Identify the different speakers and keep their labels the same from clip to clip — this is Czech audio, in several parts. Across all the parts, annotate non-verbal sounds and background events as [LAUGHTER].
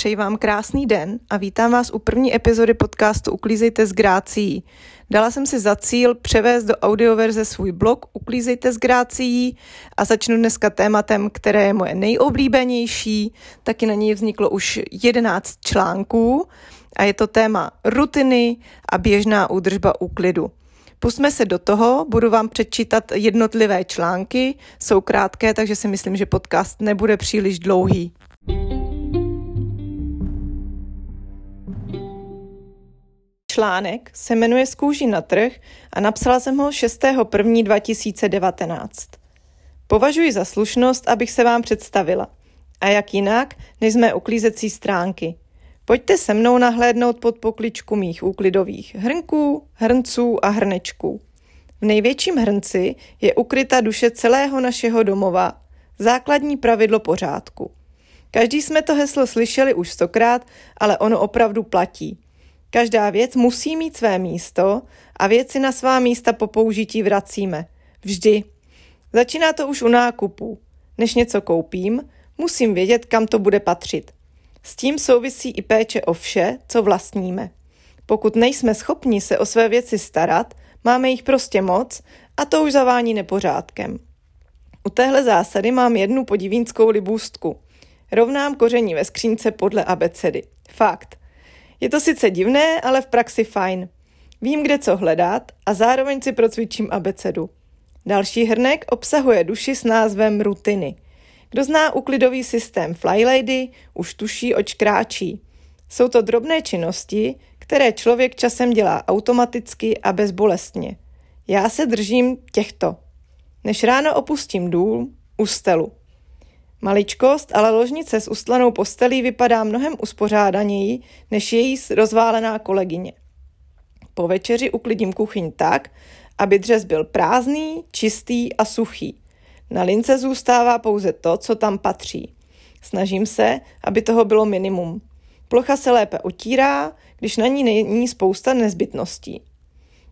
Speaker 1: Přeji vám krásný den a vítám vás u první epizody podcastu Uklízejte s grácií. Dala jsem si za cíl převést do audioverze svůj blog Uklízejte s grácií a začnu dneska tématem, které je moje nejoblíbenější. Taky na něj vzniklo už 11 článků a je to téma rutiny a běžná údržba úklidu. Pusme se do toho, budu vám přečítat jednotlivé články, jsou krátké, takže si myslím, že podcast nebude příliš dlouhý. Článek se jmenuje Z kůží na trh a napsala jsem ho 6.1.2019. Považuji za slušnost, abych se vám představila. A jak jinak, než jsme uklízecí stránky. Pojďte se mnou nahlédnout pod pokličku mých úklidových hrnků, hrnců a hrnečků. V největším hrnci je ukryta duše celého našeho domova, základní pravidlo pořádku. Každý jsme to heslo slyšeli už stokrát, ale ono opravdu platí. Každá věc musí mít své místo a věci na svá místa po použití vracíme. Vždy. Začíná to už u nákupů. Než něco koupím, musím vědět, kam to bude patřit. S tím souvisí i péče o vše, co vlastníme. Pokud nejsme schopni se o své věci starat, máme jich prostě moc a to už zavání nepořádkem. U téhle zásady mám jednu podivínskou libůstku. Rovnám koření ve skřínce podle abecedy. Fakt. Je to sice divné, ale v praxi fajn. Vím, kde co hledat a zároveň si procvičím abecedu. Další hrnek obsahuje duši s názvem rutiny. Kdo zná uklidový systém Flylady, už tuší, oč kráčí. Jsou to drobné činnosti, které člověk časem dělá automaticky a bezbolestně. Já se držím těchto. Než ráno opustím důl, ustelu. Maličkost, ale ložnice s ustlanou postelí vypadá mnohem uspořádaněji než její rozválená kolegyně. Po večeři uklidím kuchyň tak, aby dřez byl prázdný, čistý a suchý. Na lince zůstává pouze to, co tam patří. Snažím se, aby toho bylo minimum. Plocha se lépe otírá, když na ní není spousta nezbytností.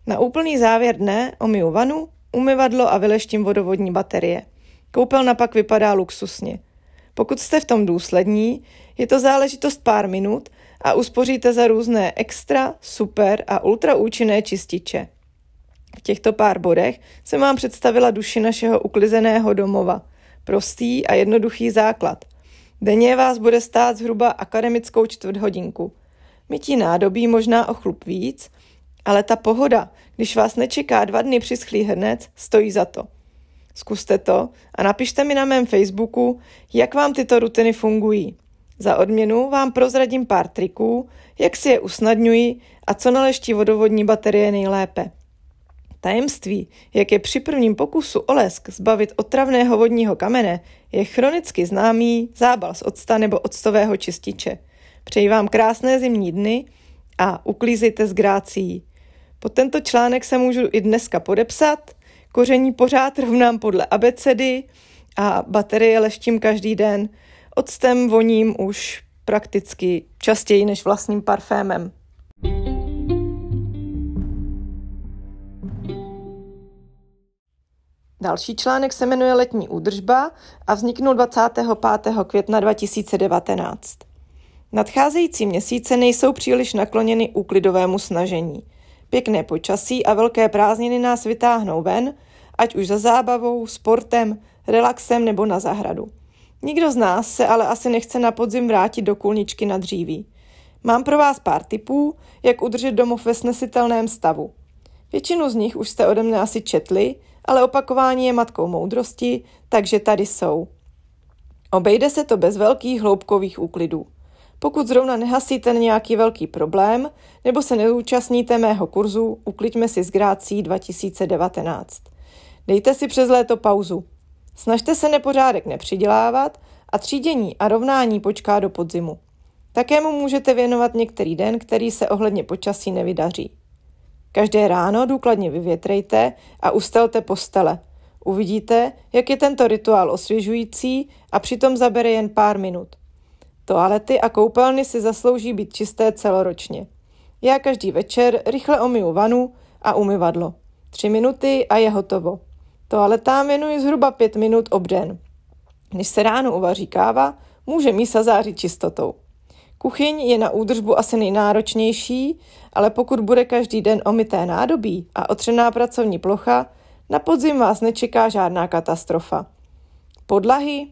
Speaker 1: Na úplný závěr dne omiju vanu, umyvadlo a vyleštím vodovodní baterie – Koupelna pak vypadá luxusně. Pokud jste v tom důslední, je to záležitost pár minut a uspoříte za různé extra, super a ultra účinné čističe. V těchto pár bodech jsem vám představila duši našeho uklizeného domova. Prostý a jednoduchý základ. Denně vás bude stát zhruba akademickou čtvrt hodinku. Mytí nádobí možná o chlup víc, ale ta pohoda, když vás nečeká dva dny přischlý hrnec, stojí za to. Zkuste to a napište mi na mém Facebooku, jak vám tyto rutiny fungují. Za odměnu vám prozradím pár triků, jak si je usnadňuji a co naleští vodovodní baterie nejlépe. Tajemství, jak je při prvním pokusu o lesk zbavit otravného vodního kamene, je chronicky známý zábal z octa nebo octového čističe. Přeji vám krásné zimní dny a uklízejte s grácií. Pod tento článek se můžu i dneska podepsat – Koření pořád rovnám podle abecedy a baterie leštím každý den. Octem voním už prakticky častěji než vlastním parfémem. Další článek se jmenuje Letní údržba a vzniknul 25. května 2019. Nadcházející měsíce nejsou příliš nakloněny úklidovému snažení – Pěkné počasí a velké prázdniny nás vytáhnou ven, ať už za zábavou, sportem, relaxem nebo na zahradu. Nikdo z nás se ale asi nechce na podzim vrátit do kulničky na dříví. Mám pro vás pár tipů, jak udržet domov ve snesitelném stavu. Většinu z nich už jste ode mne asi četli, ale opakování je matkou moudrosti, takže tady jsou. Obejde se to bez velkých hloubkových úklidů. Pokud zrovna nehasíte nějaký velký problém nebo se neúčastníte mého kurzu Ukliďme si s Grácí 2019. Dejte si přes léto pauzu. Snažte se nepořádek nepřidělávat a třídění a rovnání počká do podzimu. Také mu můžete věnovat některý den, který se ohledně počasí nevydaří. Každé ráno důkladně vyvětrejte a ustelte postele. Uvidíte, jak je tento rituál osvěžující a přitom zabere jen pár minut. Toalety a koupelny si zaslouží být čisté celoročně. Já každý večer rychle omiju vanu a umyvadlo. Tři minuty a je hotovo. Toaletám věnuji zhruba pět minut obden. Než se ráno uvaří káva, může mísa zářit čistotou. Kuchyň je na údržbu asi nejnáročnější, ale pokud bude každý den omité nádobí a otřená pracovní plocha, na podzim vás nečeká žádná katastrofa. Podlahy?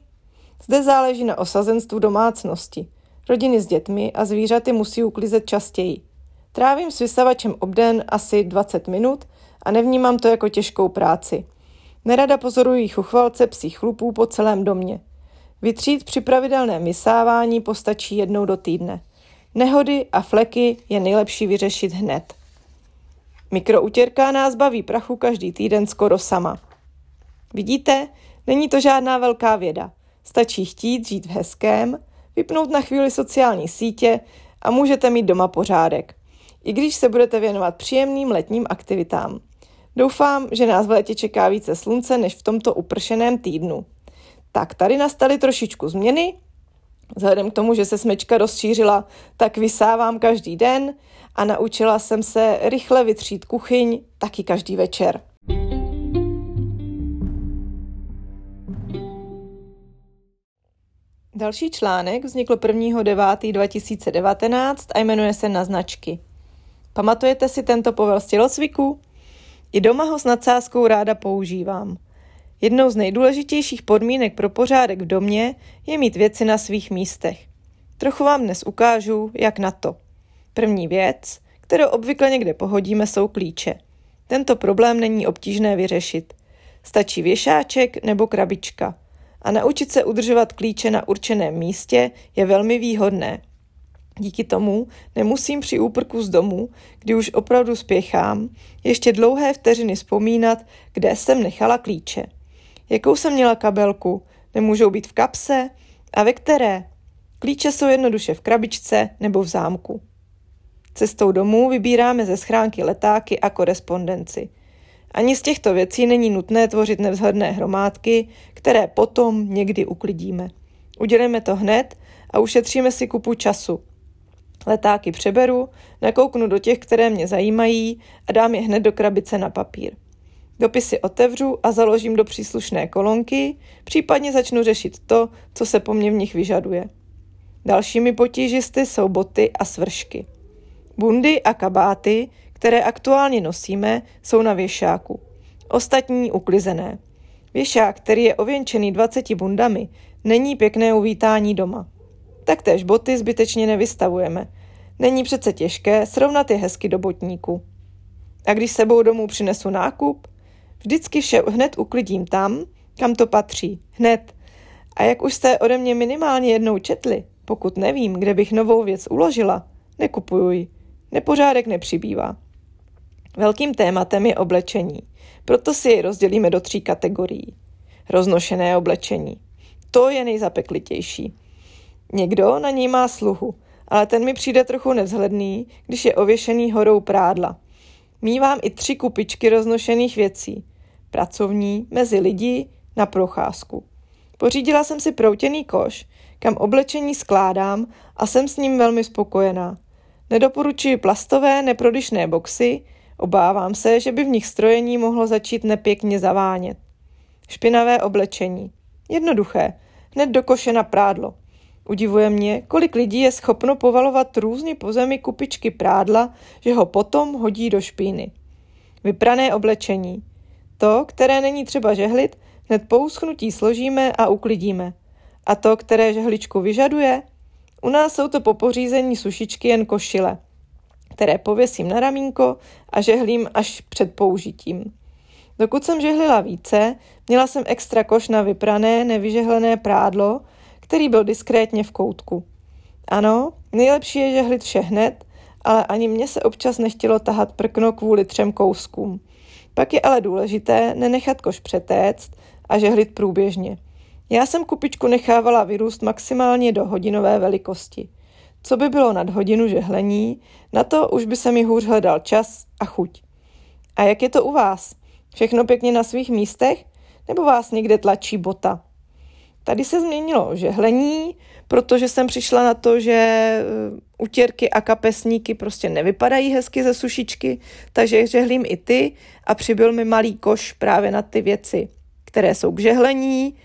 Speaker 1: Zde záleží na osazenstvu domácnosti. Rodiny s dětmi a zvířaty musí uklízet častěji. Trávím s vysavačem obden asi 20 minut a nevnímám to jako těžkou práci. Nerada pozorují chuchvalce psích chlupů po celém domě. Vytřít při pravidelném vysávání postačí jednou do týdne. Nehody a fleky je nejlepší vyřešit hned. Mikroutěrka nás baví prachu každý týden skoro sama. Vidíte, není to žádná velká věda. Stačí chtít žít v hezkém, vypnout na chvíli sociální sítě a můžete mít doma pořádek. I když se budete věnovat příjemným letním aktivitám. Doufám, že nás v létě čeká více slunce než v tomto upršeném týdnu. Tak tady nastaly trošičku změny. Vzhledem k tomu, že se smečka rozšířila, tak vysávám každý den a naučila jsem se rychle vytřít kuchyň taky každý večer. Další článek vznikl 1.9.2019 a jmenuje se Na značky. Pamatujete si tento povel z tělocviku? I doma ho s nadsázkou ráda používám. Jednou z nejdůležitějších podmínek pro pořádek v domě je mít věci na svých místech. Trochu vám dnes ukážu, jak na to. První věc, kterou obvykle někde pohodíme, jsou klíče. Tento problém není obtížné vyřešit. Stačí věšáček nebo krabička. A naučit se udržovat klíče na určeném místě je velmi výhodné. Díky tomu nemusím při úprku z domu, kdy už opravdu spěchám, ještě dlouhé vteřiny vzpomínat, kde jsem nechala klíče. Jakou jsem měla kabelku, nemůžou být v kapse a ve které. Klíče jsou jednoduše v krabičce nebo v zámku. Cestou domů vybíráme ze schránky letáky a korespondenci. Ani z těchto věcí není nutné tvořit nevzhledné hromádky, které potom někdy uklidíme. Udělíme to hned a ušetříme si kupu času. Letáky přeberu, nakouknu do těch, které mě zajímají a dám je hned do krabice na papír. Dopisy otevřu a založím do příslušné kolonky, případně začnu řešit to, co se po mně v nich vyžaduje. Dalšími potížisty jsou boty a svršky. Bundy a kabáty, které aktuálně nosíme, jsou na věšáku. Ostatní uklizené. Věšák, který je ověnčený 20 bundami, není pěkné uvítání doma. Taktéž boty zbytečně nevystavujeme. Není přece těžké srovnat je hezky do botníku. A když sebou domů přinesu nákup, vždycky vše hned uklidím tam, kam to patří. Hned. A jak už jste ode mě minimálně jednou četli, pokud nevím, kde bych novou věc uložila, nekupuju ji. Nepořádek nepřibývá. Velkým tématem je oblečení, proto si jej rozdělíme do tří kategorií. Roznošené oblečení. To je nejzapeklitější. Někdo na ní má sluhu, ale ten mi přijde trochu nevzhledný, když je ověšený horou prádla. Mívám i tři kupičky roznošených věcí. Pracovní, mezi lidi, na procházku. Pořídila jsem si proutěný koš, kam oblečení skládám a jsem s ním velmi spokojená. Nedoporučuji plastové, neprodyšné boxy, obávám se, že by v nich strojení mohlo začít nepěkně zavánět. Špinavé oblečení. Jednoduché, hned do koše na prádlo. Udivuje mě, kolik lidí je schopno povalovat různě po zemi kupičky prádla, že ho potom hodí do špíny. Vyprané oblečení. To, které není třeba žehlit, hned po uschnutí složíme a uklidíme. A to, které žehličku vyžaduje, u nás jsou to po pořízení sušičky jen košile, které pověsím na ramínko a žehlím až před použitím. Dokud jsem žehlila více, měla jsem extra koš na vyprané, nevyžehlené prádlo, který byl diskrétně v koutku. Ano, nejlepší je žehlit vše hned, ale ani mně se občas nechtělo tahat prkno kvůli třem kouskům. Pak je ale důležité nenechat koš přetéct a žehlit průběžně. Já jsem kupičku nechávala vyrůst maximálně do hodinové velikosti. Co by bylo nad hodinu žehlení, na to už by se mi hůř hledal čas a chuť. A jak je to u vás? Všechno pěkně na svých místech? Nebo vás někde tlačí bota? Tady se změnilo žehlení, protože jsem přišla na to, že eh, utěrky a kapesníky prostě nevypadají hezky ze sušičky, takže žehlím i ty a přibyl mi malý koš právě na ty věci, které jsou k žehlení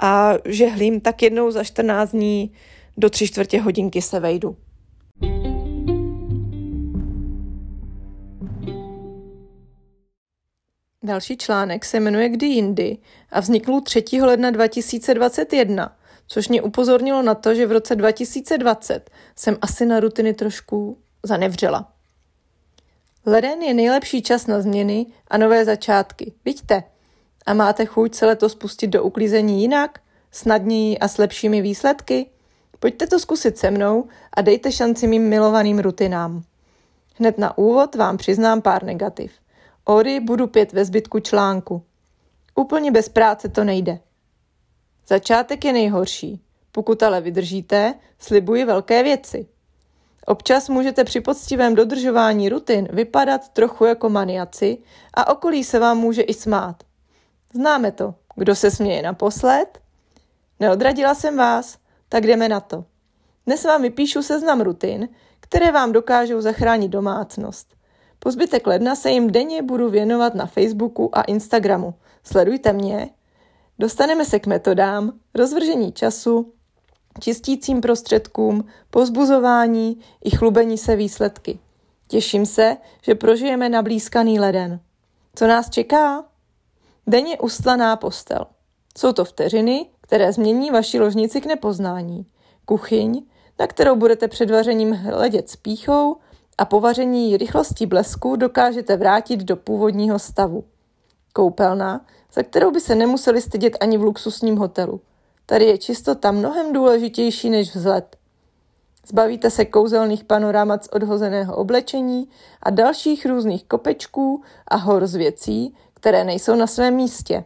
Speaker 1: a žehlím tak jednou za 14 dní do tři čtvrtě hodinky se vejdu. Další článek se jmenuje Kdy jindy a vznikl 3. ledna 2021, což mě upozornilo na to, že v roce 2020 jsem asi na rutiny trošku zanevřela. Leden je nejlepší čas na změny a nové začátky. Vidíte? A máte chuť se letos pustit do uklízení jinak, snadněji a s lepšími výsledky? Pojďte to zkusit se mnou a dejte šanci mým milovaným rutinám. Hned na úvod vám přiznám pár negativ. Ory budu pět ve zbytku článku. Úplně bez práce to nejde. Začátek je nejhorší. Pokud ale vydržíte, slibuji velké věci. Občas můžete při poctivém dodržování rutin vypadat trochu jako maniaci a okolí se vám může i smát. Známe to. Kdo se směje naposled? Neodradila jsem vás, tak jdeme na to. Dnes vám vypíšu seznam rutin, které vám dokážou zachránit domácnost. Po zbytek ledna se jim denně budu věnovat na Facebooku a Instagramu. Sledujte mě. Dostaneme se k metodám, rozvržení času, čistícím prostředkům, pozbuzování i chlubení se výsledky. Těším se, že prožijeme na blízkaný leden. Co nás čeká? Denně ustlaná postel. Jsou to vteřiny, které změní vaši ložnici k nepoznání. Kuchyň, na kterou budete před vařením hledět s píchou a po vaření rychlostí blesku dokážete vrátit do původního stavu. Koupelna, za kterou by se nemuseli stydět ani v luxusním hotelu. Tady je čistota mnohem důležitější než vzhled. Zbavíte se kouzelných panorámat z odhozeného oblečení a dalších různých kopečků a hor z věcí, které nejsou na svém místě.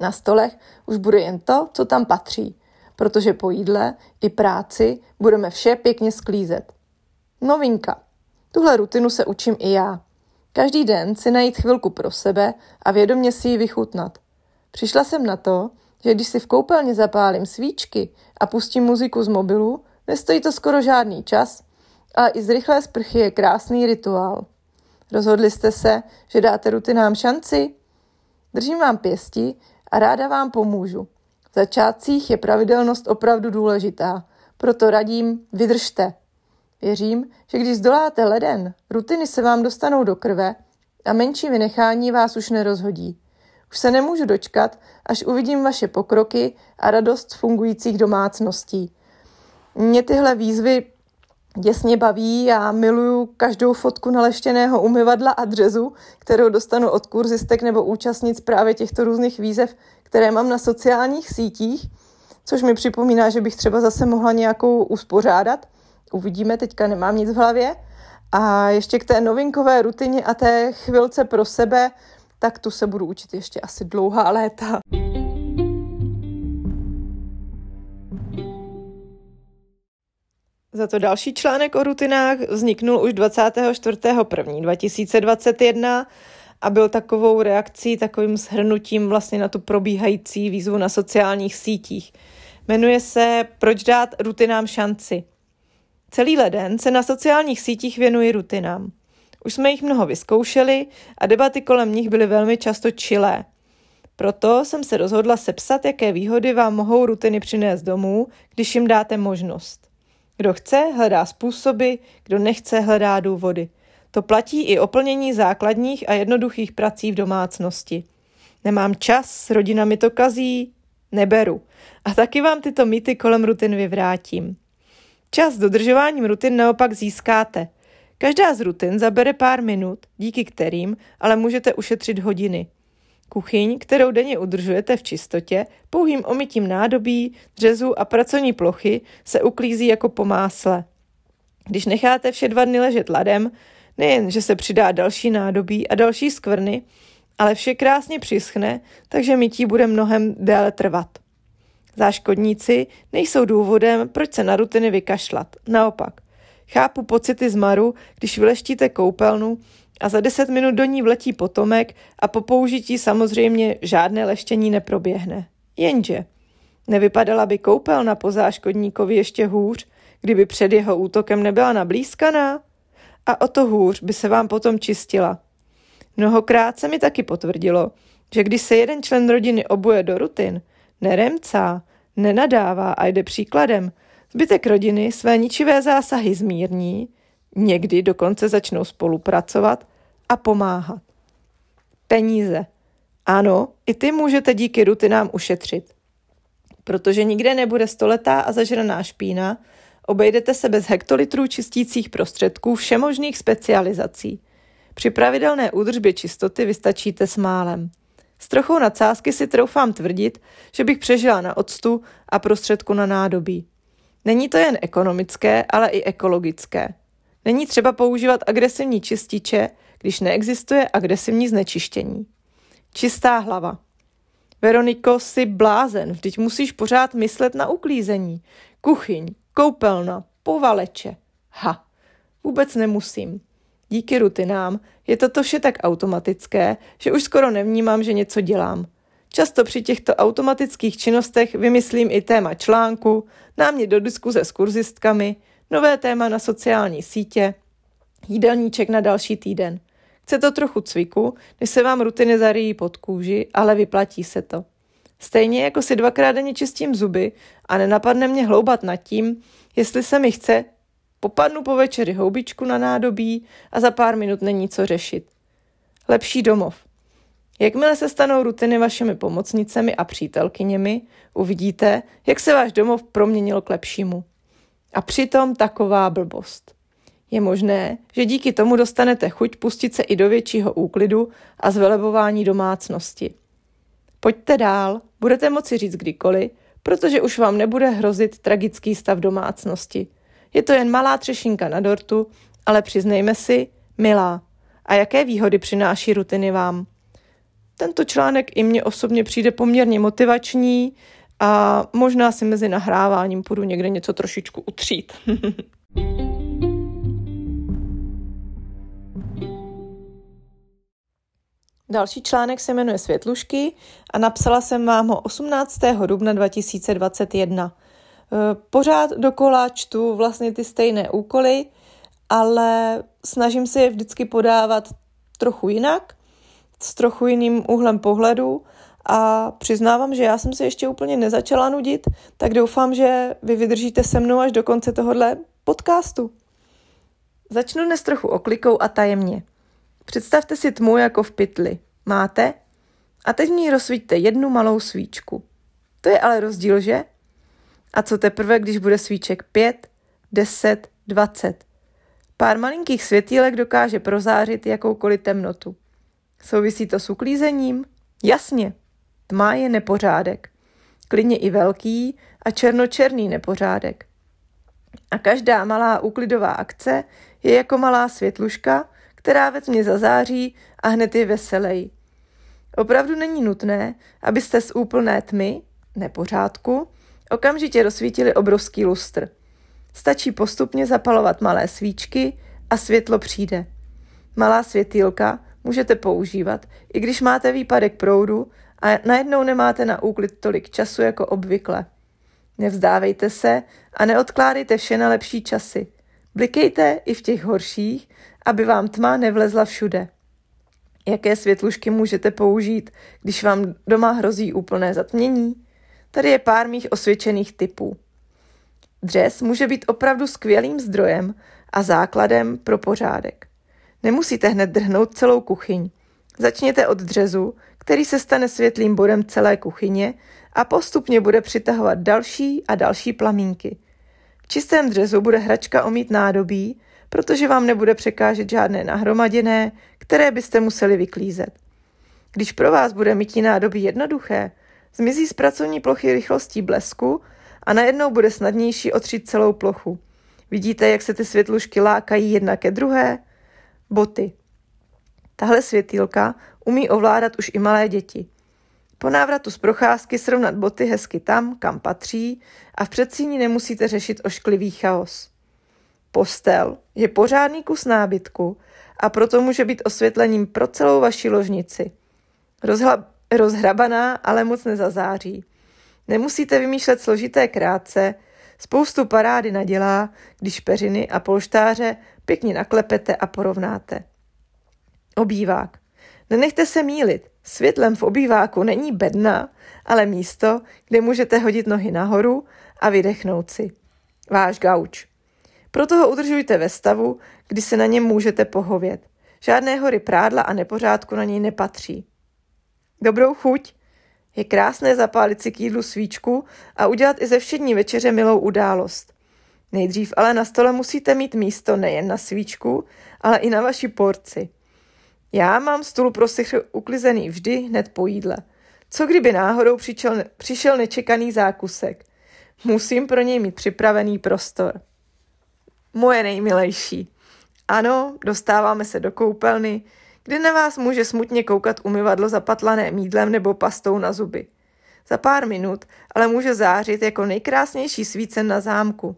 Speaker 1: Na stolech už bude jen to, co tam patří, protože po jídle i práci budeme vše pěkně sklízet. Novinka. Tuhle rutinu se učím i já. Každý den si najít chvilku pro sebe a vědomě si ji vychutnat. Přišla jsem na to, že když si v koupelně zapálím svíčky a pustím muziku z mobilu, nestojí to skoro žádný čas, ale i z rychlé sprchy je krásný rituál. Rozhodli jste se, že dáte rutinám šanci? Držím vám pěsti a ráda vám pomůžu. V začátcích je pravidelnost opravdu důležitá, proto radím, vydržte. Věřím, že když zdoláte leden, rutiny se vám dostanou do krve a menší vynechání vás už nerozhodí. Už se nemůžu dočkat, až uvidím vaše pokroky a radost z fungujících domácností. Mě tyhle výzvy děsně baví a miluju každou fotku naleštěného umyvadla a dřezu, kterou dostanu od kurzistek nebo účastnic právě těchto různých výzev, které mám na sociálních sítích, což mi připomíná, že bych třeba zase mohla nějakou uspořádat. Uvidíme, teďka nemám nic v hlavě. A ještě k té novinkové rutině a té chvilce pro sebe, tak tu se budu učit ještě asi dlouhá léta. Za to další článek o rutinách vzniknul už 24.1.2021 a byl takovou reakcí, takovým shrnutím vlastně na tu probíhající výzvu na sociálních sítích. Jmenuje se Proč dát rutinám šanci. Celý leden se na sociálních sítích věnuji rutinám. Už jsme jich mnoho vyzkoušeli a debaty kolem nich byly velmi často čilé. Proto jsem se rozhodla sepsat, jaké výhody vám mohou rutiny přinést domů, když jim dáte možnost. Kdo chce, hledá způsoby, kdo nechce, hledá důvody. To platí i o plnění základních a jednoduchých prací v domácnosti. Nemám čas, rodina mi to kazí, neberu. A taky vám tyto mýty kolem rutin vyvrátím. Čas dodržováním rutin naopak získáte. Každá z rutin zabere pár minut, díky kterým ale můžete ušetřit hodiny. Kuchyň, kterou denně udržujete v čistotě, pouhým omytím nádobí, dřezu a pracovní plochy se uklízí jako po másle. Když necháte vše dva dny ležet ladem, nejen, že se přidá další nádobí a další skvrny, ale vše krásně přischne, takže mytí bude mnohem déle trvat. Záškodníci nejsou důvodem, proč se na rutiny vykašlat. Naopak, chápu pocity zmaru, když vyleštíte koupelnu a za 10 minut do ní vletí potomek a po použití samozřejmě žádné leštění neproběhne. Jenže nevypadala by koupelna po záškodníkovi ještě hůř, kdyby před jeho útokem nebyla nablízkaná? A o to hůř by se vám potom čistila. Mnohokrát se mi taky potvrdilo, že když se jeden člen rodiny obuje do rutin, neremcá, nenadává a jde příkladem, Zbytek rodiny své ničivé zásahy zmírní, někdy dokonce začnou spolupracovat a pomáhat. Peníze. Ano, i ty můžete díky rutinám ušetřit. Protože nikde nebude stoletá a zažraná špína, obejdete se bez hektolitrů čistících prostředků všemožných specializací. Při pravidelné údržbě čistoty vystačíte s málem. S trochou nadsázky si troufám tvrdit, že bych přežila na octu a prostředku na nádobí. Není to jen ekonomické, ale i ekologické. Není třeba používat agresivní čističe, když neexistuje agresivní znečištění. Čistá hlava. Veroniko, jsi blázen, vždyť musíš pořád myslet na uklízení. Kuchyň, koupelna, povaleče. Ha, vůbec nemusím. Díky rutinám je toto vše tak automatické, že už skoro nevnímám, že něco dělám. Často při těchto automatických činnostech vymyslím i téma článku, námě do diskuze s kurzistkami, nové téma na sociální sítě, jídelníček na další týden. Chce to trochu cviku, než se vám rutiny zaryjí pod kůži, ale vyplatí se to. Stejně jako si dvakrát denně čistím zuby a nenapadne mě hloubat nad tím, jestli se mi chce, popadnu po večeri houbičku na nádobí a za pár minut není co řešit. Lepší domov. Jakmile se stanou rutiny vašimi pomocnicemi a přítelkyněmi, uvidíte, jak se váš domov proměnil k lepšímu. A přitom taková blbost. Je možné, že díky tomu dostanete chuť pustit se i do většího úklidu a zvelebování domácnosti. Pojďte dál, budete moci říct kdykoliv, protože už vám nebude hrozit tragický stav domácnosti. Je to jen malá třešinka na dortu, ale přiznejme si, milá. A jaké výhody přináší rutiny vám? Tento článek i mně osobně přijde poměrně motivační a možná si mezi nahráváním půjdu někde něco trošičku utřít. [LAUGHS] Další článek se jmenuje Světlušky a napsala jsem vám ho 18. dubna 2021. E, pořád dokola čtu vlastně ty stejné úkoly, ale snažím se je vždycky podávat trochu jinak, s trochu jiným úhlem pohledu a přiznávám, že já jsem se ještě úplně nezačala nudit, tak doufám, že vy vydržíte se mnou až do konce tohohle podcastu. Začnu dnes trochu oklikou a tajemně. Představte si tmu jako v pytli. Máte? A teď ní rozsvíťte jednu malou svíčku. To je ale rozdíl, že? A co teprve, když bude svíček 5, 10, 20? Pár malinkých světílek dokáže prozářit jakoukoliv temnotu. Souvisí to s uklízením? Jasně. Tma je nepořádek. Klidně i velký a černočerný nepořádek. A každá malá úklidová akce je jako malá světluška, která ve tmě zazáří a hned je veselej. Opravdu není nutné, abyste z úplné tmy, nepořádku, okamžitě rozsvítili obrovský lustr. Stačí postupně zapalovat malé svíčky a světlo přijde. Malá světýlka můžete používat, i když máte výpadek proudu a najednou nemáte na úklid tolik času jako obvykle. Nevzdávejte se a neodkládejte vše na lepší časy. Blikejte i v těch horších, aby vám tma nevlezla všude. Jaké světlušky můžete použít, když vám doma hrozí úplné zatmění? Tady je pár mých osvědčených typů. Dřes může být opravdu skvělým zdrojem a základem pro pořádek. Nemusíte hned drhnout celou kuchyň. Začněte od dřezu, který se stane světlým bodem celé kuchyně a postupně bude přitahovat další a další plamínky. V čistém dřezu bude hračka omít nádobí, protože vám nebude překážet žádné nahromaděné, které byste museli vyklízet. Když pro vás bude mytí nádobí jednoduché, zmizí z pracovní plochy rychlostí blesku a najednou bude snadnější otřít celou plochu. Vidíte, jak se ty světlušky lákají jedna ke druhé? Boty. Tahle světýlka umí ovládat už i malé děti. Po návratu z procházky srovnat boty hezky tam, kam patří a v předsíni nemusíte řešit ošklivý chaos. Postel je pořádný kus nábytku a proto může být osvětlením pro celou vaši ložnici. Rozhla- rozhrabaná, ale moc nezazáří. Nemusíte vymýšlet složité krátce, spoustu parády nadělá, když peřiny a polštáře pěkně naklepete a porovnáte. Obývák. Nenechte se mílit. Světlem v obýváku není bedna, ale místo, kde můžete hodit nohy nahoru a vydechnout si. Váš gauč. Proto ho udržujte ve stavu, kdy se na něm můžete pohovět. Žádné hory prádla a nepořádku na něj nepatří. Dobrou chuť! Je krásné zapálit si k jídlu svíčku a udělat i ze všední večeře milou událost. Nejdřív ale na stole musíte mít místo nejen na svíčku, ale i na vaši porci. Já mám stůl pro sichr uklizený vždy hned po jídle. Co kdyby náhodou přišel, přišel nečekaný zákusek? Musím pro něj mít připravený prostor. Moje nejmilejší. Ano, dostáváme se do koupelny, kde na vás může smutně koukat umyvadlo zapatlané mídlem nebo pastou na zuby. Za pár minut ale může zářit jako nejkrásnější svícen na zámku.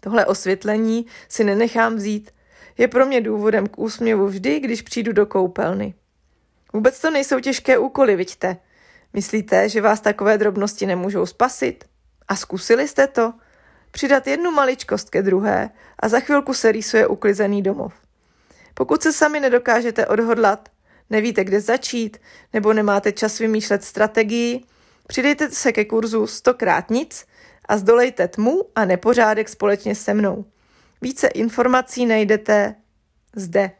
Speaker 1: Tohle osvětlení si nenechám vzít. Je pro mě důvodem k úsměvu vždy, když přijdu do koupelny. Vůbec to nejsou těžké úkoly, vidíte. Myslíte, že vás takové drobnosti nemůžou spasit? A zkusili jste to? Přidat jednu maličkost ke druhé a za chvilku se rýsuje uklizený domov. Pokud se sami nedokážete odhodlat, nevíte, kde začít, nebo nemáte čas vymýšlet strategii, přidejte se ke kurzu stokrát nic a zdolejte tmu a nepořádek společně se mnou. Více informací najdete zde.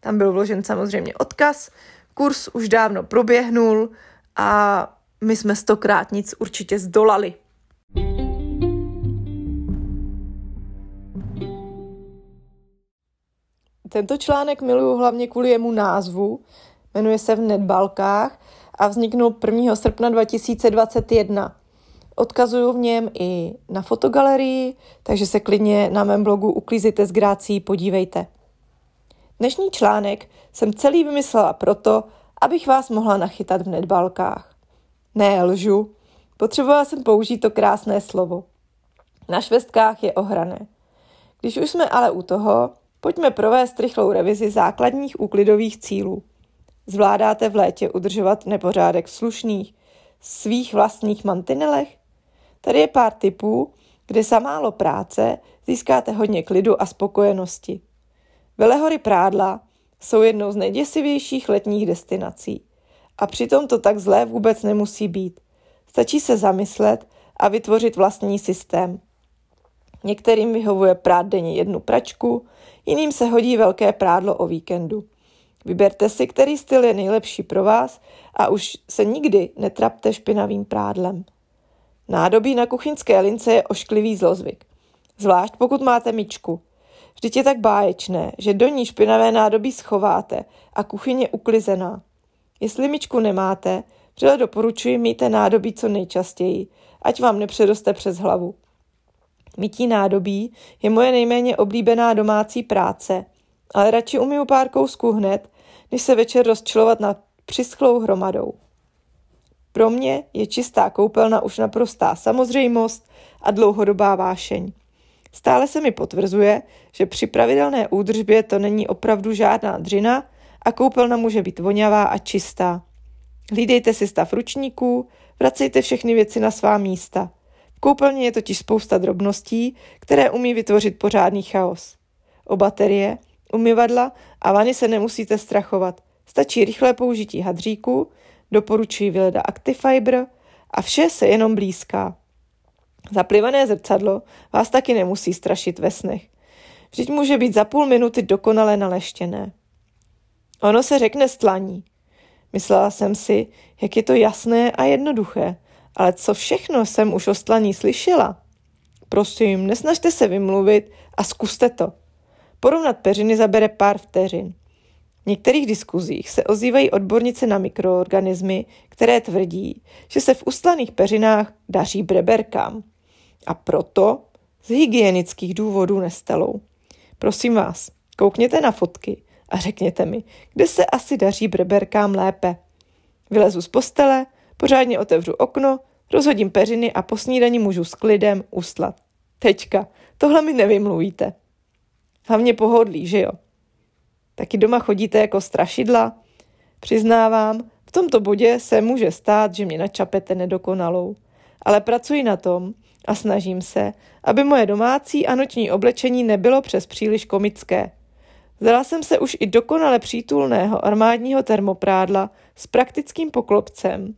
Speaker 1: Tam byl vložen samozřejmě odkaz. Kurs už dávno proběhnul a my jsme stokrát nic určitě zdolali. Tento článek miluju hlavně kvůli jemu názvu. Jmenuje se v Netbalkách a vzniknul 1. srpna 2021. Odkazuju v něm i na fotogalerii, takže se klidně na mém blogu Uklízíte s grácí podívejte. Dnešní článek jsem celý vymyslela proto, abych vás mohla nachytat v nedbalkách. Ne, lžu. Potřebovala jsem použít to krásné slovo. Na švestkách je ohrané. Když už jsme ale u toho, pojďme provést rychlou revizi základních úklidových cílů. Zvládáte v létě udržovat nepořádek v slušných, svých vlastních mantinelech? Tady je pár tipů, kde za málo práce získáte hodně klidu a spokojenosti. Velehory Prádla jsou jednou z nejděsivějších letních destinací. A přitom to tak zlé vůbec nemusí být. Stačí se zamyslet a vytvořit vlastní systém. Některým vyhovuje prát denně jednu pračku, jiným se hodí velké prádlo o víkendu. Vyberte si, který styl je nejlepší pro vás a už se nikdy netrapte špinavým prádlem. Nádobí na kuchyňské lince je ošklivý zlozvyk. Zvlášť pokud máte myčku. Vždyť je tak báječné, že do ní špinavé nádobí schováte a kuchyně uklizená. Jestli myčku nemáte, vřele doporučuji mít nádobí co nejčastěji, ať vám nepředoste přes hlavu. Mytí nádobí je moje nejméně oblíbená domácí práce, ale radši umiju pár kousků hned, než se večer rozčilovat nad přischlou hromadou. Pro mě je čistá koupelna už naprostá samozřejmost a dlouhodobá vášeň. Stále se mi potvrzuje, že při pravidelné údržbě to není opravdu žádná dřina a koupelna může být vonavá a čistá. Hlídejte si stav ručníků, vracejte všechny věci na svá místa. V koupelně je totiž spousta drobností, které umí vytvořit pořádný chaos. O baterie, umyvadla a vany se nemusíte strachovat. Stačí rychlé použití hadříku, doporučuji Vileda Actifiber a vše se jenom blízká. Zaplivané zrcadlo vás taky nemusí strašit ve snech. Vždyť může být za půl minuty dokonale naleštěné. Ono se řekne stlaní. Myslela jsem si, jak je to jasné a jednoduché, ale co všechno jsem už o stlaní slyšela. Prosím, nesnažte se vymluvit a zkuste to. Porovnat peřiny zabere pár vteřin. V některých diskuzích se ozývají odbornice na mikroorganismy, které tvrdí, že se v ustaných peřinách daří breberkám. A proto z hygienických důvodů nestelou. Prosím vás, koukněte na fotky a řekněte mi, kde se asi daří breberkám lépe. Vylezu z postele, pořádně otevřu okno, rozhodím peřiny a po snídani můžu s klidem uslat. Teďka, tohle mi nevymluvíte. Hlavně pohodlí, že jo? Taky doma chodíte jako strašidla? Přiznávám, v tomto bodě se může stát, že mě načapete nedokonalou. Ale pracuji na tom a snažím se, aby moje domácí a noční oblečení nebylo přes příliš komické. Zdala jsem se už i dokonale přítulného armádního termoprádla s praktickým poklopcem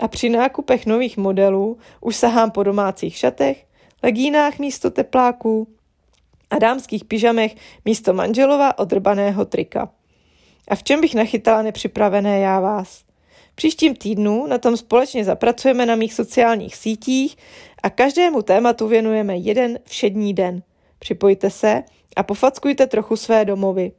Speaker 1: a při nákupech nových modelů už sahám po domácích šatech, legínách místo tepláků a dámských pyžamech místo manželova odrbaného trika. A v čem bych nachytala nepřipravené já vás? Příštím týdnu na tom společně zapracujeme na mých sociálních sítích a každému tématu věnujeme jeden všední den. Připojte se a pofackujte trochu své domovy.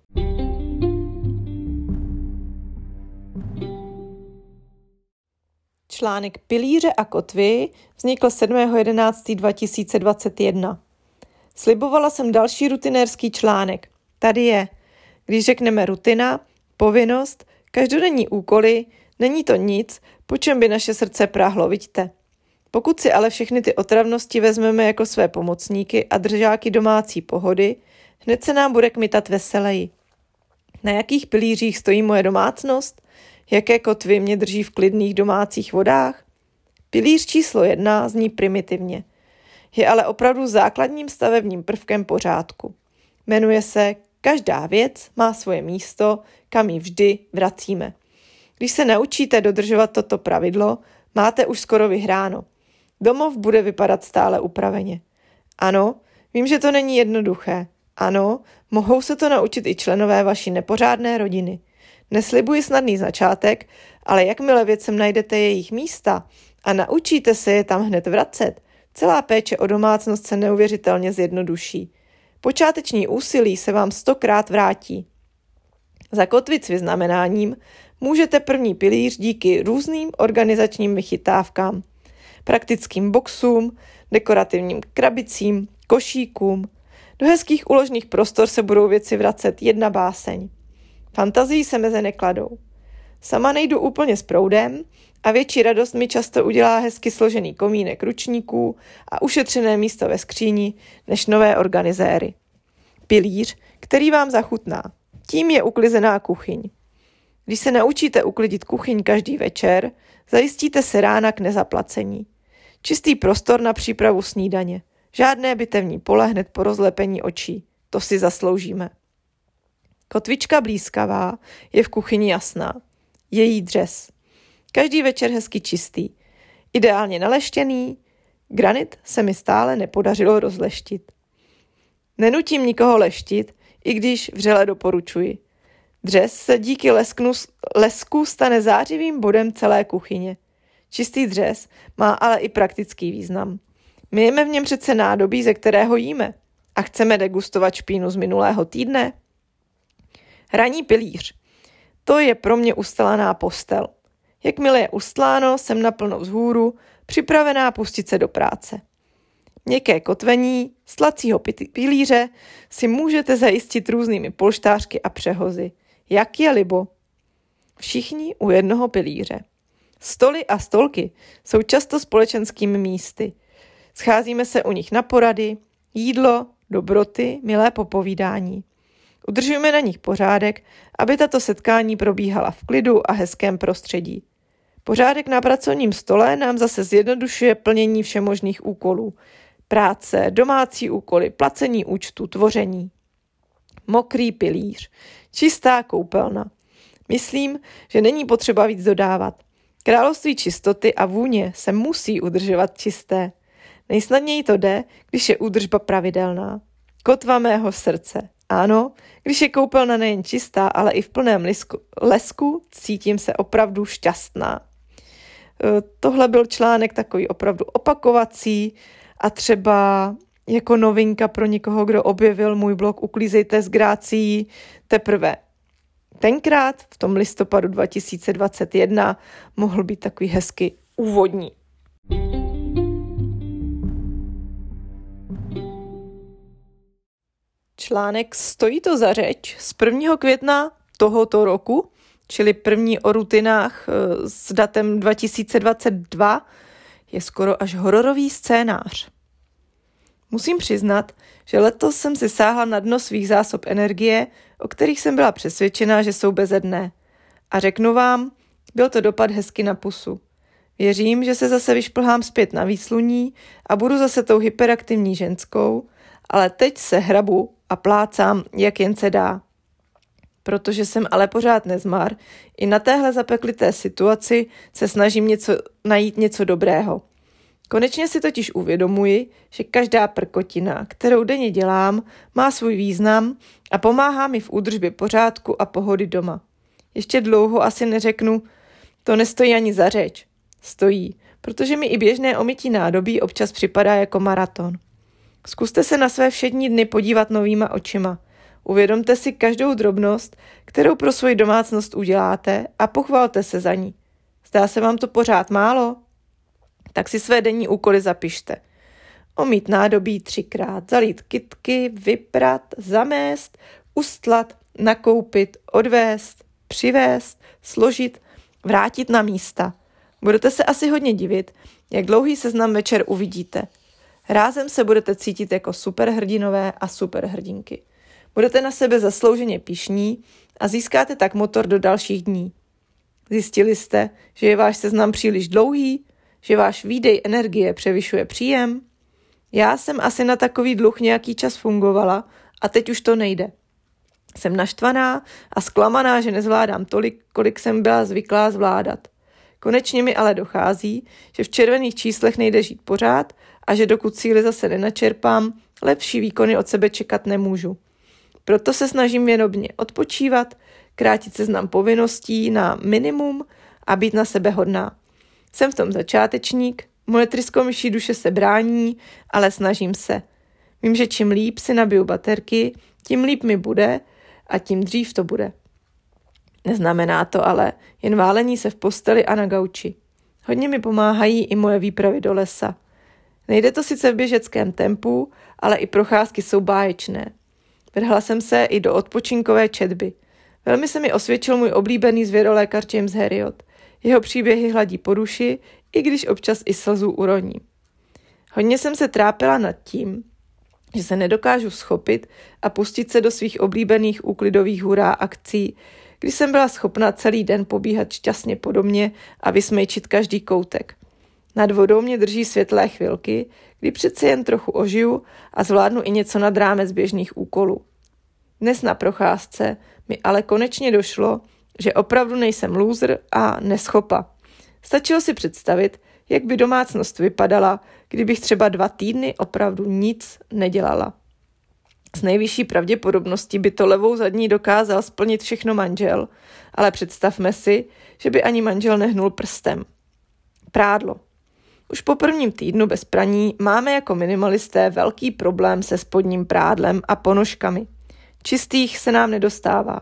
Speaker 1: Článek Pilíře a kotvy vznikl 7.11.2021. Slibovala jsem další rutinérský článek. Tady je. Když řekneme rutina, povinnost, každodenní úkoly, není to nic, po čem by naše srdce práhlo, vidíte. Pokud si ale všechny ty otravnosti vezmeme jako své pomocníky a držáky domácí pohody, hned se nám bude kmitat veseleji. Na jakých pilířích stojí moje domácnost? Jaké kotvy mě drží v klidných domácích vodách? Pilíř číslo jedna zní primitivně. Je ale opravdu základním stavebním prvkem pořádku. Jmenuje se Každá věc má svoje místo, kam ji vždy vracíme. Když se naučíte dodržovat toto pravidlo, máte už skoro vyhráno. Domov bude vypadat stále upraveně. Ano, vím, že to není jednoduché. Ano, mohou se to naučit i členové vaší nepořádné rodiny. Neslibuji snadný začátek, ale jakmile věcem najdete jejich místa a naučíte se je tam hned vracet, celá péče o domácnost se neuvěřitelně zjednoduší. Počáteční úsilí se vám stokrát vrátí. Zakotvit s vyznamenáním můžete první pilíř díky různým organizačním vychytávkám, praktickým boxům, dekorativním krabicím, košíkům. Do hezkých uložných prostor se budou věci vracet jedna báseň. Fantazii se meze nekladou. Sama nejdu úplně s proudem a větší radost mi často udělá hezky složený komínek ručníků a ušetřené místo ve skříni než nové organizéry. Pilíř, který vám zachutná. Tím je uklizená kuchyň. Když se naučíte uklidit kuchyň každý večer, zajistíte se rána k nezaplacení. Čistý prostor na přípravu snídaně. Žádné bitevní pole hned po rozlepení očí. To si zasloužíme. Kotvička blízkavá je v kuchyni jasná. Její dřes. Každý večer hezky čistý. Ideálně naleštěný. Granit se mi stále nepodařilo rozleštit. Nenutím nikoho leštit, i když vřele doporučuji. Dřes se díky lesknu, lesku stane zářivým bodem celé kuchyně. Čistý dřes má ale i praktický význam. Myjeme v něm přece nádobí, ze kterého jíme. A chceme degustovat špínu z minulého týdne? Hraní pilíř. To je pro mě ustalaná postel. Jakmile je ustláno, jsem naplno vzhůru, připravená pustit se do práce. Měkké kotvení slacího pilíře si můžete zajistit různými polštářky a přehozy. Jak je libo? Všichni u jednoho pilíře. Stoly a stolky jsou často společenskými místy. Scházíme se u nich na porady, jídlo, dobroty, milé popovídání. Udržujeme na nich pořádek, aby tato setkání probíhala v klidu a hezkém prostředí. Pořádek na pracovním stole nám zase zjednodušuje plnění všemožných úkolů. Práce, domácí úkoly, placení účtu, tvoření. Mokrý pilíř, čistá koupelna. Myslím, že není potřeba víc dodávat. Království čistoty a vůně se musí udržovat čisté. Nejsnadněji to jde, když je údržba pravidelná. Kotva mého srdce. Ano, když je koupelna nejen čistá, ale i v plném lesku, lesku cítím se opravdu šťastná. E, tohle byl článek takový opravdu opakovací a třeba jako novinka pro někoho, kdo objevil můj blog Uklízejte s grácí teprve tenkrát, v tom listopadu 2021, mohl být takový hezky úvodní. Článek Stojí to za řeč z 1. května tohoto roku, čili první o rutinách eh, s datem 2022, je skoro až hororový scénář. Musím přiznat, že letos jsem si sáhla na dno svých zásob energie, o kterých jsem byla přesvědčená, že jsou bezedné. A řeknu vám, byl to dopad hezky na pusu. Věřím, že se zase vyšplhám zpět na výsluní a budu zase tou hyperaktivní ženskou, ale teď se hrabu a plácám, jak jen se dá. Protože jsem ale pořád nezmar, i na téhle zapeklité situaci se snažím něco, najít něco dobrého. Konečně si totiž uvědomuji, že každá prkotina, kterou denně dělám, má svůj význam a pomáhá mi v údržbě pořádku a pohody doma. Ještě dlouho asi neřeknu, to nestojí ani za řeč. Stojí, protože mi i běžné omytí nádobí občas připadá jako maraton. Zkuste se na své všední dny podívat novýma očima. Uvědomte si každou drobnost, kterou pro svoji domácnost uděláte a pochvalte se za ní. Zdá se vám to pořád málo? Tak si své denní úkoly zapište. Omít nádobí třikrát, zalít kitky, vyprat, zamést, ustlat, nakoupit, odvést, přivést, složit, vrátit na místa. Budete se asi hodně divit, jak dlouhý seznam večer uvidíte. Rázem se budete cítit jako superhrdinové a superhrdinky. Budete na sebe zaslouženě pišní a získáte tak motor do dalších dní. Zjistili jste, že je váš seznam příliš dlouhý, že váš výdej energie převyšuje příjem? Já jsem asi na takový dluh nějaký čas fungovala a teď už to nejde. Jsem naštvaná a zklamaná, že nezvládám tolik, kolik jsem byla zvyklá zvládat. Konečně mi ale dochází, že v červených číslech nejde žít pořád a že dokud cíly zase nenačerpám, lepší výkony od sebe čekat nemůžu. Proto se snažím věnobně odpočívat, krátit seznam povinností na minimum a být na sebe hodná. Jsem v tom začátečník, moje tryskomyší duše se brání, ale snažím se. Vím, že čím líp si nabiju baterky, tím líp mi bude a tím dřív to bude. Neznamená to ale jen válení se v posteli a na gauči. Hodně mi pomáhají i moje výpravy do lesa. Nejde to sice v běžeckém tempu, ale i procházky jsou báječné. Vrhla jsem se i do odpočinkové četby. Velmi se mi osvědčil můj oblíbený zvěrolékař James Herriot. Jeho příběhy hladí po duši, i když občas i slzu uroní. Hodně jsem se trápila nad tím, že se nedokážu schopit a pustit se do svých oblíbených úklidových hurá akcí, kdy jsem byla schopna celý den pobíhat šťastně po domě a vysmejčit každý koutek. Nad vodou mě drží světlé chvilky, kdy přece jen trochu ožiju a zvládnu i něco nad rámec běžných úkolů. Dnes na procházce mi ale konečně došlo, že opravdu nejsem loser a neschopa. Stačilo si představit, jak by domácnost vypadala, kdybych třeba dva týdny opravdu nic nedělala. S nejvyšší pravděpodobností by to levou zadní dokázal splnit všechno manžel, ale představme si, že by ani manžel nehnul prstem. Prádlo. Už po prvním týdnu bez praní máme jako minimalisté velký problém se spodním prádlem a ponožkami. Čistých se nám nedostává.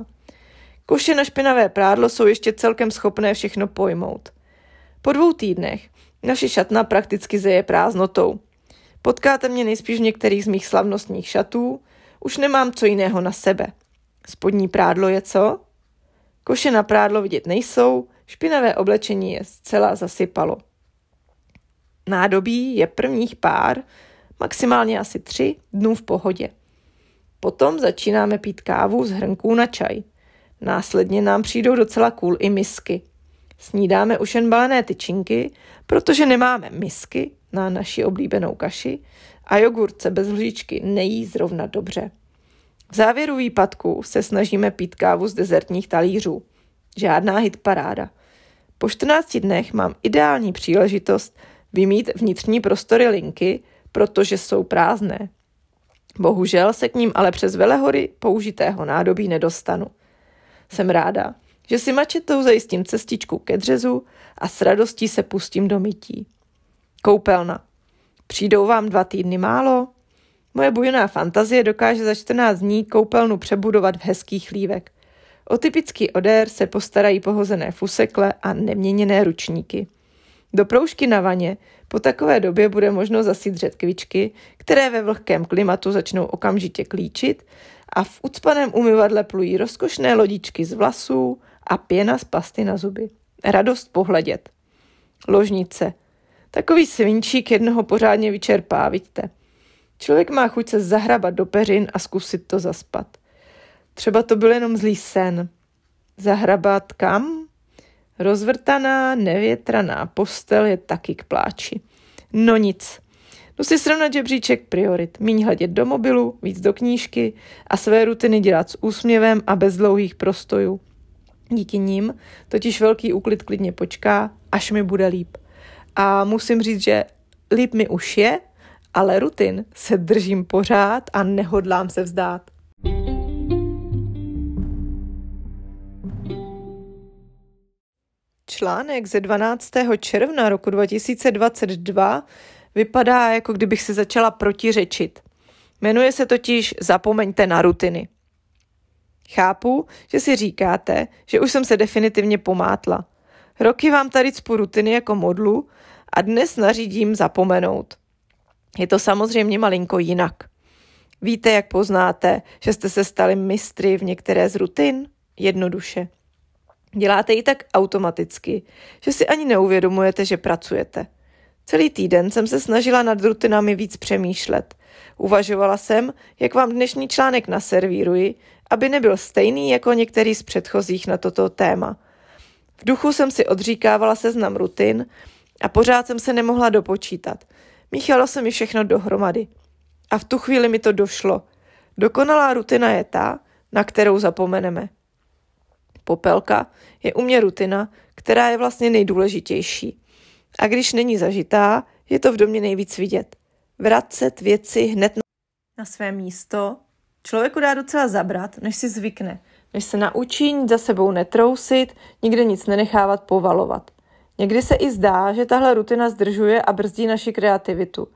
Speaker 1: Koše na špinavé prádlo jsou ještě celkem schopné všechno pojmout. Po dvou týdnech naše šatna prakticky zeje prázdnotou. Potkáte mě nejspíš v některých z mých slavnostních šatů, už nemám co jiného na sebe. Spodní prádlo je co? Koše na prádlo vidět nejsou, špinavé oblečení je zcela zasypalo. Nádobí je prvních pár, maximálně asi tři dnů v pohodě. Potom začínáme pít kávu z hrnků na čaj. Následně nám přijdou docela cool i misky. Snídáme už jen balené tyčinky, protože nemáme misky na naši oblíbenou kaši a jogurce bez lžičky nejí zrovna dobře. V závěru výpadku se snažíme pít kávu z dezertních talířů. Žádná hit paráda. Po 14 dnech mám ideální příležitost vymít vnitřní prostory linky, protože jsou prázdné. Bohužel se k ním ale přes velehory použitého nádobí nedostanu. Jsem ráda, že si mačetou zajistím cestičku ke dřezu a s radostí se pustím do mytí. Koupelna. Přijdou vám dva týdny málo? Moje bujná fantazie dokáže za 14 dní koupelnu přebudovat v hezký chlívek. O typický odér se postarají pohozené fusekle a neměněné ručníky. Do proužky na vaně po takové době bude možno zasít řetkvičky, které ve vlhkém klimatu začnou okamžitě klíčit a v ucpaném umyvadle plují rozkošné lodičky z vlasů a pěna z pasty na zuby. Radost pohledět. Ložnice. Takový svinčík jednoho pořádně vyčerpá, vidíte. Člověk má chuť se zahrabat do peřin a zkusit to zaspat. Třeba to byl jenom zlý sen. Zahrabat kam? Rozvrtaná, nevětraná postel je taky k pláči. No nic. Jdu si srovnat žebříček priorit. Míň hledět do mobilu, víc do knížky a své rutiny dělat s úsměvem a bez dlouhých prostojů. Díky nim totiž velký úklid klidně počká, až mi bude líp. A musím říct, že líp mi už je, ale rutin se držím pořád a nehodlám se vzdát. Článek ze 12. června roku 2022 vypadá, jako kdybych se začala protiřečit. Jmenuje se totiž Zapomeňte na rutiny. Chápu, že si říkáte, že už jsem se definitivně pomátla. Roky vám tady cpu rutiny jako modlu a dnes nařídím zapomenout. Je to samozřejmě malinko jinak. Víte, jak poznáte, že jste se stali mistry v některé z rutin? Jednoduše. Děláte ji tak automaticky, že si ani neuvědomujete, že pracujete. Celý týden jsem se snažila nad rutinami víc přemýšlet. Uvažovala jsem, jak vám dnešní článek naservíruji, aby nebyl stejný jako některý z předchozích na toto téma. V duchu jsem si odříkávala seznam rutin a pořád jsem se nemohla dopočítat. Míchalo se mi všechno dohromady. A v tu chvíli mi to došlo. Dokonalá rutina je ta, na kterou zapomeneme. Popelka je u mě rutina, která je vlastně nejdůležitější. A když není zažitá, je to v domě nejvíc vidět. Vracet věci hned na své místo člověku dá docela zabrat, než si zvykne, než se naučí nic za sebou netrousit, nikde nic nenechávat povalovat. Někdy se i zdá, že tahle rutina zdržuje a brzdí naši kreativitu.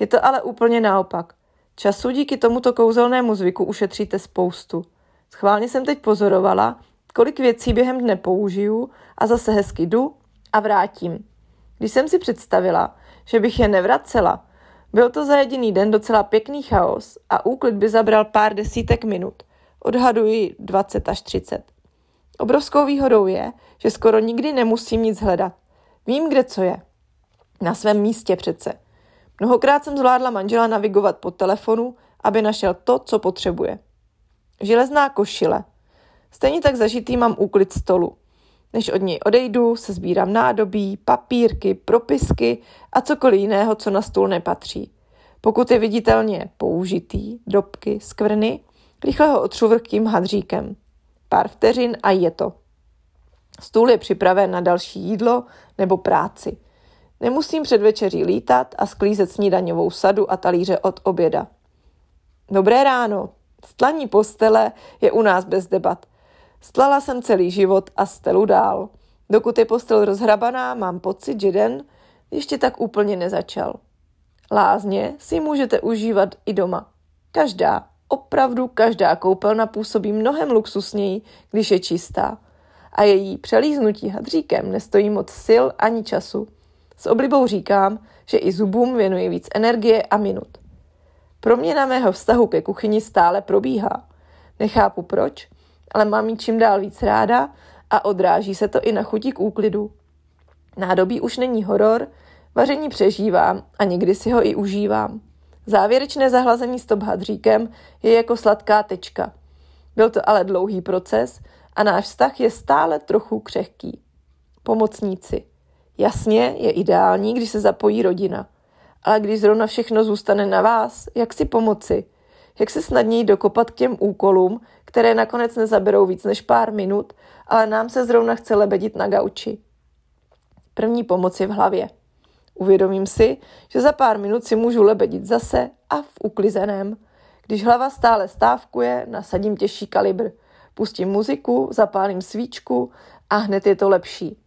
Speaker 1: Je to ale úplně naopak. Času díky tomuto kouzelnému zvyku ušetříte spoustu. Schválně jsem teď pozorovala, kolik věcí během dne použiju a zase hezky jdu a vrátím. Když jsem si představila, že bych je nevracela, byl to za jediný den docela pěkný chaos a úklid by zabral pár desítek minut. Odhaduji 20 až 30. Obrovskou výhodou je, že skoro nikdy nemusím nic hledat. Vím, kde co je. Na svém místě přece. Mnohokrát jsem zvládla manžela navigovat po telefonu, aby našel to, co potřebuje. Železná košile. Stejně tak zažitý mám úklid stolu. Než od něj odejdu, se sbírám nádobí, papírky, propisky a cokoliv jiného, co na stůl nepatří. Pokud je viditelně použitý, dobky, skvrny, rychle ho otřu vrkým hadříkem. Pár vteřin a je to. Stůl je připraven na další jídlo nebo práci. Nemusím před večeří lítat a sklízet snídaňovou sadu a talíře od oběda. Dobré ráno. Stlaní postele je u nás bez debat. Stlala jsem celý život a stelu dál. Dokud je postel rozhrabaná, mám pocit, že den ještě tak úplně nezačal. Lázně si můžete užívat i doma. Každá, opravdu každá koupelna působí mnohem luxusněji, když je čistá. A její přelíznutí hadříkem nestojí moc sil ani času. S oblibou říkám, že i zubům věnuji víc energie a minut. Proměna mého vztahu ke kuchyni stále probíhá. Nechápu proč, ale mám ji čím dál víc ráda a odráží se to i na chuti k úklidu. Nádobí už není horor, vaření přežívám a někdy si ho i užívám. Závěrečné zahlazení stop hadříkem je jako sladká tečka. Byl to ale dlouhý proces a náš vztah je stále trochu křehký. Pomocníci. Jasně, je ideální, když se zapojí rodina. Ale když zrovna všechno zůstane na vás, jak si pomoci? Jak se snadněji dokopat k těm úkolům, které nakonec nezaberou víc než pár minut, ale nám se zrovna chce lebedit na gauči. První pomoc je v hlavě. Uvědomím si, že za pár minut si můžu lebedit zase a v uklizeném. Když hlava stále stávkuje, nasadím těžší kalibr. Pustím muziku, zapálím svíčku a hned je to lepší.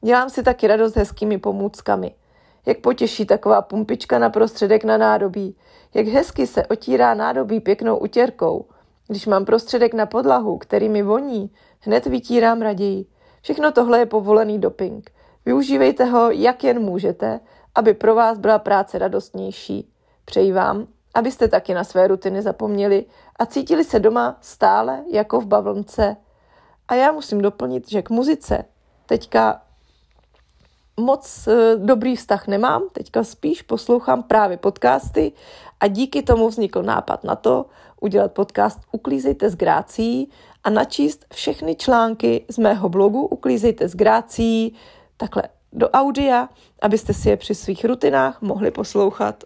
Speaker 1: Dělám si taky radost hezkými pomůckami. Jak potěší taková pumpička na prostředek na nádobí. Jak hezky se otírá nádobí pěknou utěrkou. Když mám prostředek na podlahu, který mi voní, hned vytírám raději. Všechno tohle je povolený doping. Využívejte ho, jak jen můžete, aby pro vás byla práce radostnější. Přeji vám, abyste taky na své rutiny zapomněli a cítili se doma stále jako v bavlnce. A já musím doplnit, že k muzice teďka moc eh, dobrý vztah nemám, teďka spíš poslouchám právě podcasty a díky tomu vznikl nápad na to udělat podcast Uklízejte s grácí a načíst všechny články z mého blogu Uklízejte s grácí takhle do audia, abyste si je při svých rutinách mohli poslouchat.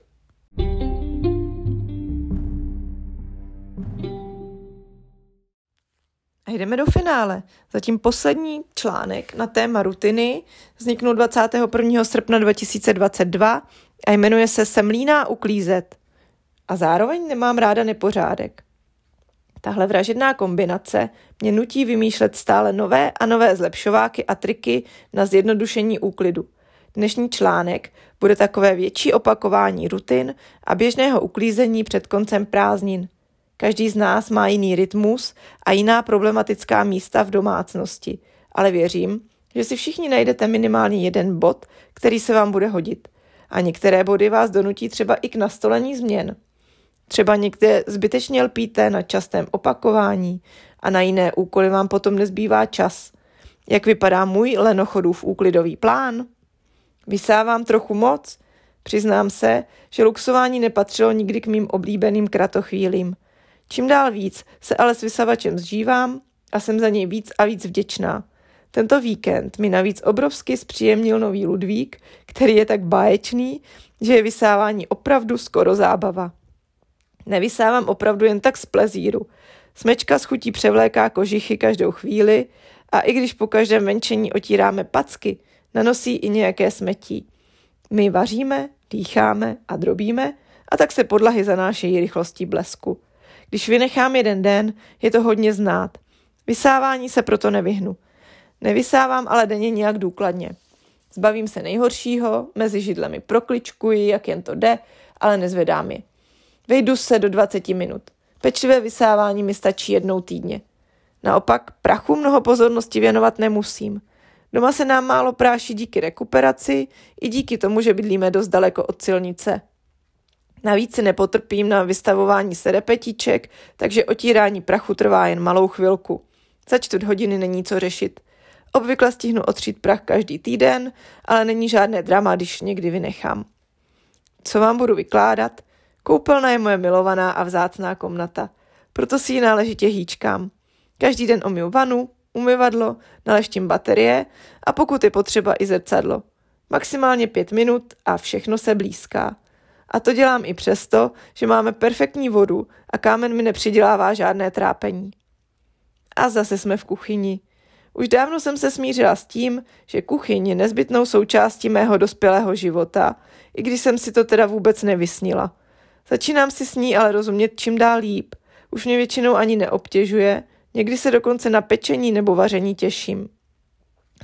Speaker 1: A jdeme do finále. Zatím poslední článek na téma rutiny vzniknul 21. srpna 2022 a jmenuje se Semlíná uklízet. A zároveň nemám ráda nepořádek. Tahle vražedná kombinace mě nutí vymýšlet stále nové a nové zlepšováky a triky na zjednodušení úklidu. Dnešní článek bude takové větší opakování rutin a běžného uklízení před koncem prázdnin. Každý z nás má jiný rytmus a jiná problematická místa v domácnosti, ale věřím, že si všichni najdete minimálně jeden bod, který se vám bude hodit. A některé body vás donutí třeba i k nastolení změn. Třeba někde zbytečně lpíte na častém opakování a na jiné úkoly vám potom nezbývá čas. Jak vypadá můj lenochodův úklidový plán? Vysávám trochu moc? Přiznám se, že luxování nepatřilo nikdy k mým oblíbeným kratochvílím. Čím dál víc se ale s vysavačem zžívám a jsem za něj víc a víc vděčná. Tento víkend mi navíc obrovsky zpříjemnil nový Ludvík, který je tak báječný, že je vysávání opravdu skoro zábava. Nevysávám opravdu jen tak z plezíru. Smečka s chutí převléká kožichy každou chvíli a i když po každém venčení otíráme packy, nanosí i nějaké smetí. My vaříme, dýcháme a drobíme a tak se podlahy zanášejí rychlostí blesku. Když vynechám jeden den, je to hodně znát. Vysávání se proto nevyhnu. Nevysávám ale denně nějak důkladně. Zbavím se nejhoršího, mezi židlemi prokličkuji, jak jen to jde, ale nezvedám je. Vejdu se do 20 minut. Pečlivé vysávání mi stačí jednou týdně. Naopak prachu mnoho pozornosti věnovat nemusím. Doma se nám málo práší díky rekuperaci i díky tomu, že bydlíme dost daleko od silnice. Navíc si nepotrpím na vystavování se repetiček, takže otírání prachu trvá jen malou chvilku. Za čtvrt hodiny není co řešit. Obvykle stihnu otřít prach každý týden, ale není žádné drama, když někdy vynechám. Co vám budu vykládat? Koupelna je moje milovaná a vzácná komnata, proto si ji náležitě hýčkám. Každý den omiju vanu, umyvadlo, naleštím baterie a pokud je potřeba i zrcadlo. Maximálně pět minut a všechno se blízká. A to dělám i přesto, že máme perfektní vodu a kámen mi nepřidělává žádné trápení. A zase jsme v kuchyni. Už dávno jsem se smířila s tím, že kuchyň je nezbytnou součástí mého dospělého života, i když jsem si to teda vůbec nevysnila. Začínám si s ní ale rozumět čím dál líp. Už mě většinou ani neobtěžuje, někdy se dokonce na pečení nebo vaření těším.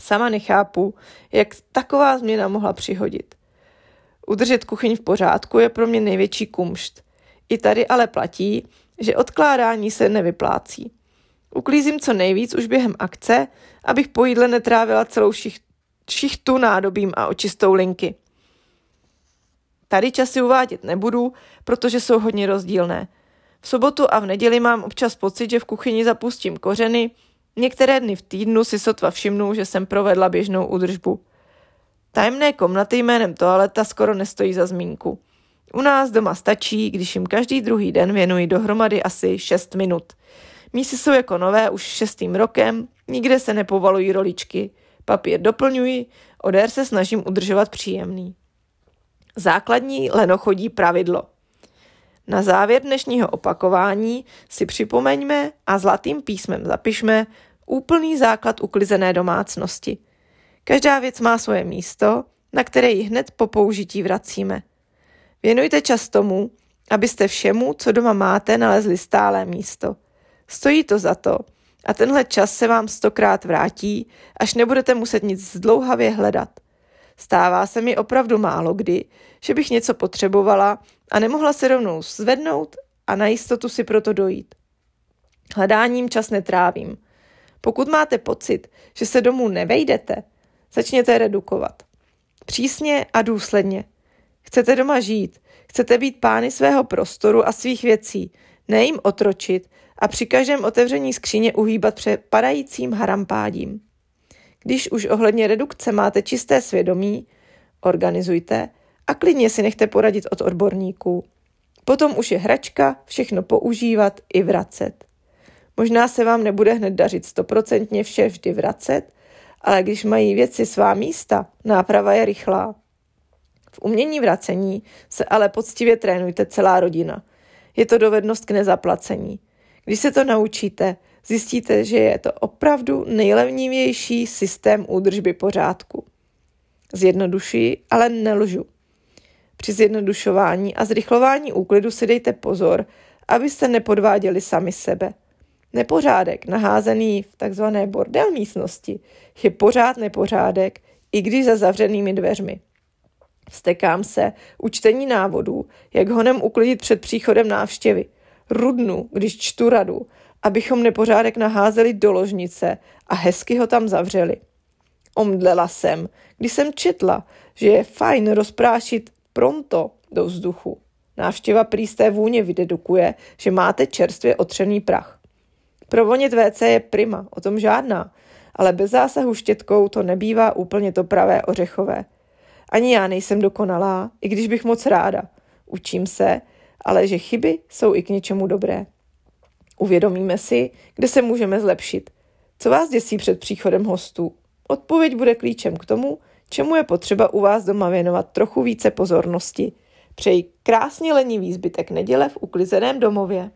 Speaker 1: Sama nechápu, jak taková změna mohla přihodit. Udržet kuchyň v pořádku je pro mě největší kumšt. I tady ale platí, že odkládání se nevyplácí. Uklízím co nejvíc už během akce, abych po jídle netrávila celou šichtu nádobím a očistou linky. Tady časy uvádět nebudu, protože jsou hodně rozdílné. V sobotu a v neděli mám občas pocit, že v kuchyni zapustím kořeny, některé dny v týdnu si sotva všimnu, že jsem provedla běžnou údržbu. Tajemné komnaty jménem toaleta skoro nestojí za zmínku. U nás doma stačí, když jim každý druhý den věnuji dohromady asi 6 minut. Mísy jsou jako nové už šestým rokem, nikde se nepovalují roličky. Papír doplňuji, odér se snažím udržovat příjemný. Základní lenochodí pravidlo. Na závěr dnešního opakování si připomeňme a zlatým písmem zapišme úplný základ uklizené domácnosti – Každá věc má svoje místo, na které ji hned po použití vracíme. Věnujte čas tomu, abyste všemu, co doma máte, nalezli stálé místo. Stojí to za to a tenhle čas se vám stokrát vrátí, až nebudete muset nic zdlouhavě hledat. Stává se mi opravdu málo kdy, že bych něco potřebovala a nemohla se rovnou zvednout a na jistotu si proto dojít. Hledáním čas netrávím. Pokud máte pocit, že se domů nevejdete, Začněte redukovat. Přísně a důsledně. Chcete doma žít, chcete být pány svého prostoru a svých věcí, ne jim otročit a při každém otevření skříně uhýbat před padajícím harampádím. Když už ohledně redukce máte čisté svědomí, organizujte a klidně si nechte poradit od odborníků. Potom už je hračka všechno používat i vracet. Možná se vám nebude hned dařit stoprocentně vše vždy vracet, ale když mají věci svá místa, náprava je rychlá. V umění vracení se ale poctivě trénujte celá rodina. Je to dovednost k nezaplacení. Když se to naučíte, zjistíte, že je to opravdu nejlevnější systém údržby pořádku. Zjednodušuji, ale nelžu. Při zjednodušování a zrychlování úklidu si dejte pozor, abyste nepodváděli sami sebe. Nepořádek naházený v takzvané bordel místnosti je pořád nepořádek, i když za zavřenými dveřmi. Vstekám se u čtení návodů, jak honem uklidit před příchodem návštěvy. Rudnu, když čtu radu, abychom nepořádek naházeli do ložnice a hezky ho tam zavřeli. Omdlela jsem, když jsem četla, že je fajn rozprášit pronto do vzduchu. Návštěva prý z té vůně vydedukuje, že máte čerstvě otřený prach. Provonit WC je prima, o tom žádná, ale bez zásahu štětkou to nebývá úplně to pravé ořechové. Ani já nejsem dokonalá, i když bych moc ráda. Učím se, ale že chyby jsou i k něčemu dobré. Uvědomíme si, kde se můžeme zlepšit. Co vás děsí před příchodem hostů? Odpověď bude klíčem k tomu, čemu je potřeba u vás doma věnovat trochu více pozornosti. Přeji krásně lenivý zbytek neděle v uklizeném domově.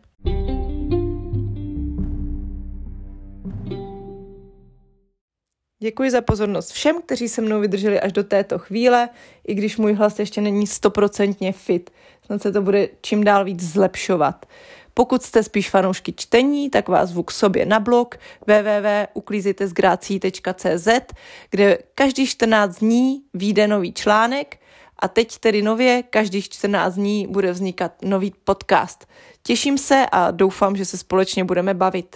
Speaker 1: Děkuji za pozornost všem, kteří se mnou vydrželi až do této chvíle, i když můj hlas ještě není stoprocentně fit. Snad se to bude čím dál víc zlepšovat. Pokud jste spíš fanoušky čtení, tak vás zvu k sobě na blog www.uklízitezgrací.cz, kde každý 14 dní vyjde nový článek a teď tedy nově každých 14 dní bude vznikat nový podcast. Těším se a doufám, že se společně budeme bavit.